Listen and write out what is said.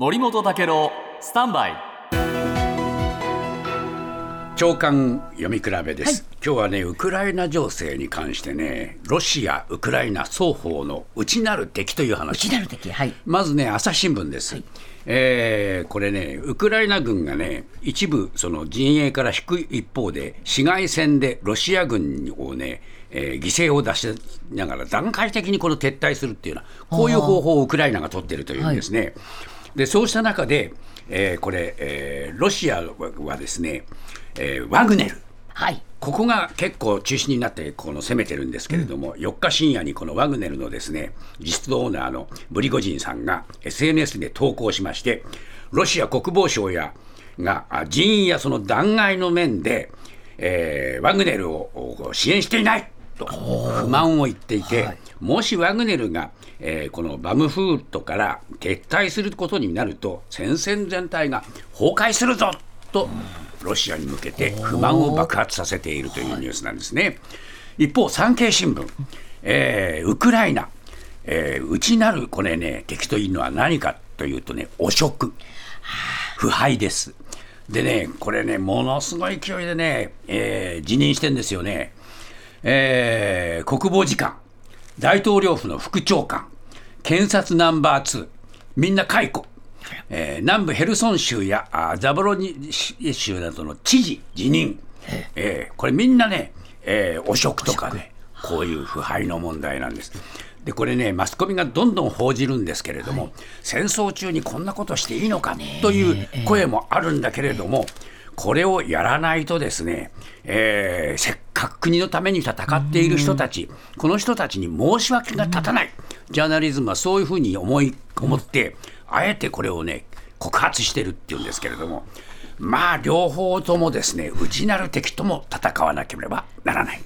森本武郎スタンバイ。長官読み比べです、今日はねウクライナ情勢に関してねロシアウクライナ双方の内なる敵という話。内なる敵はい。まずね朝日新聞です、えーこれねウクライナ軍がね一部その陣営から引く一方で市街戦でロシア軍をねえー犠牲を出しながら段階的にこの撤退するっていうようなこういう方法をウクライナが取っているというんですね。でそうした中で、えーこれ、えーロシアはですね、えーワグネル。はい。ここが結構中心になってこの攻めてるんですけれども、4日深夜にこのワグネルのですね実質オーナーのブリゴジンさんが SNS で投稿しましてロシア国防省やがあ人員やその弾劾の面で、えーワグネルをお支援していないと不満を言っていて、もしワグネルが、えーこのバムフートから撤退することになると戦線全体が崩壊するぞとロシアに向けて不満を爆発させているというニュースなんですね。一方、産経新聞、えーウクライナ、えー内なるこれね、敵というのは何かというとね、汚職、腐敗です。でね、これね、ものすごい勢いでね、えー辞任してんですよね。えー国防次官、大統領府の副長官、検察ナンバー2、みんな解雇。えー南部ヘルソン州やあザボロニ州などの知事辞任、えーこれみんなね、えー汚職とかねこういう腐敗の問題なんです。でこれねマスコミがどんどん報じるんですけれども、戦争中にこんなことしていいのかという声もあるんだけれども、これをやらないとですね、えーせっかく国のために戦っている人たち、この人たちに申し訳が立たない、ジャーナリズムはそういうふうに思い思って、あえてこれをね、告発してるっていうんですけれども、まあ、両方ともですね、内なる敵とも戦わなければならない。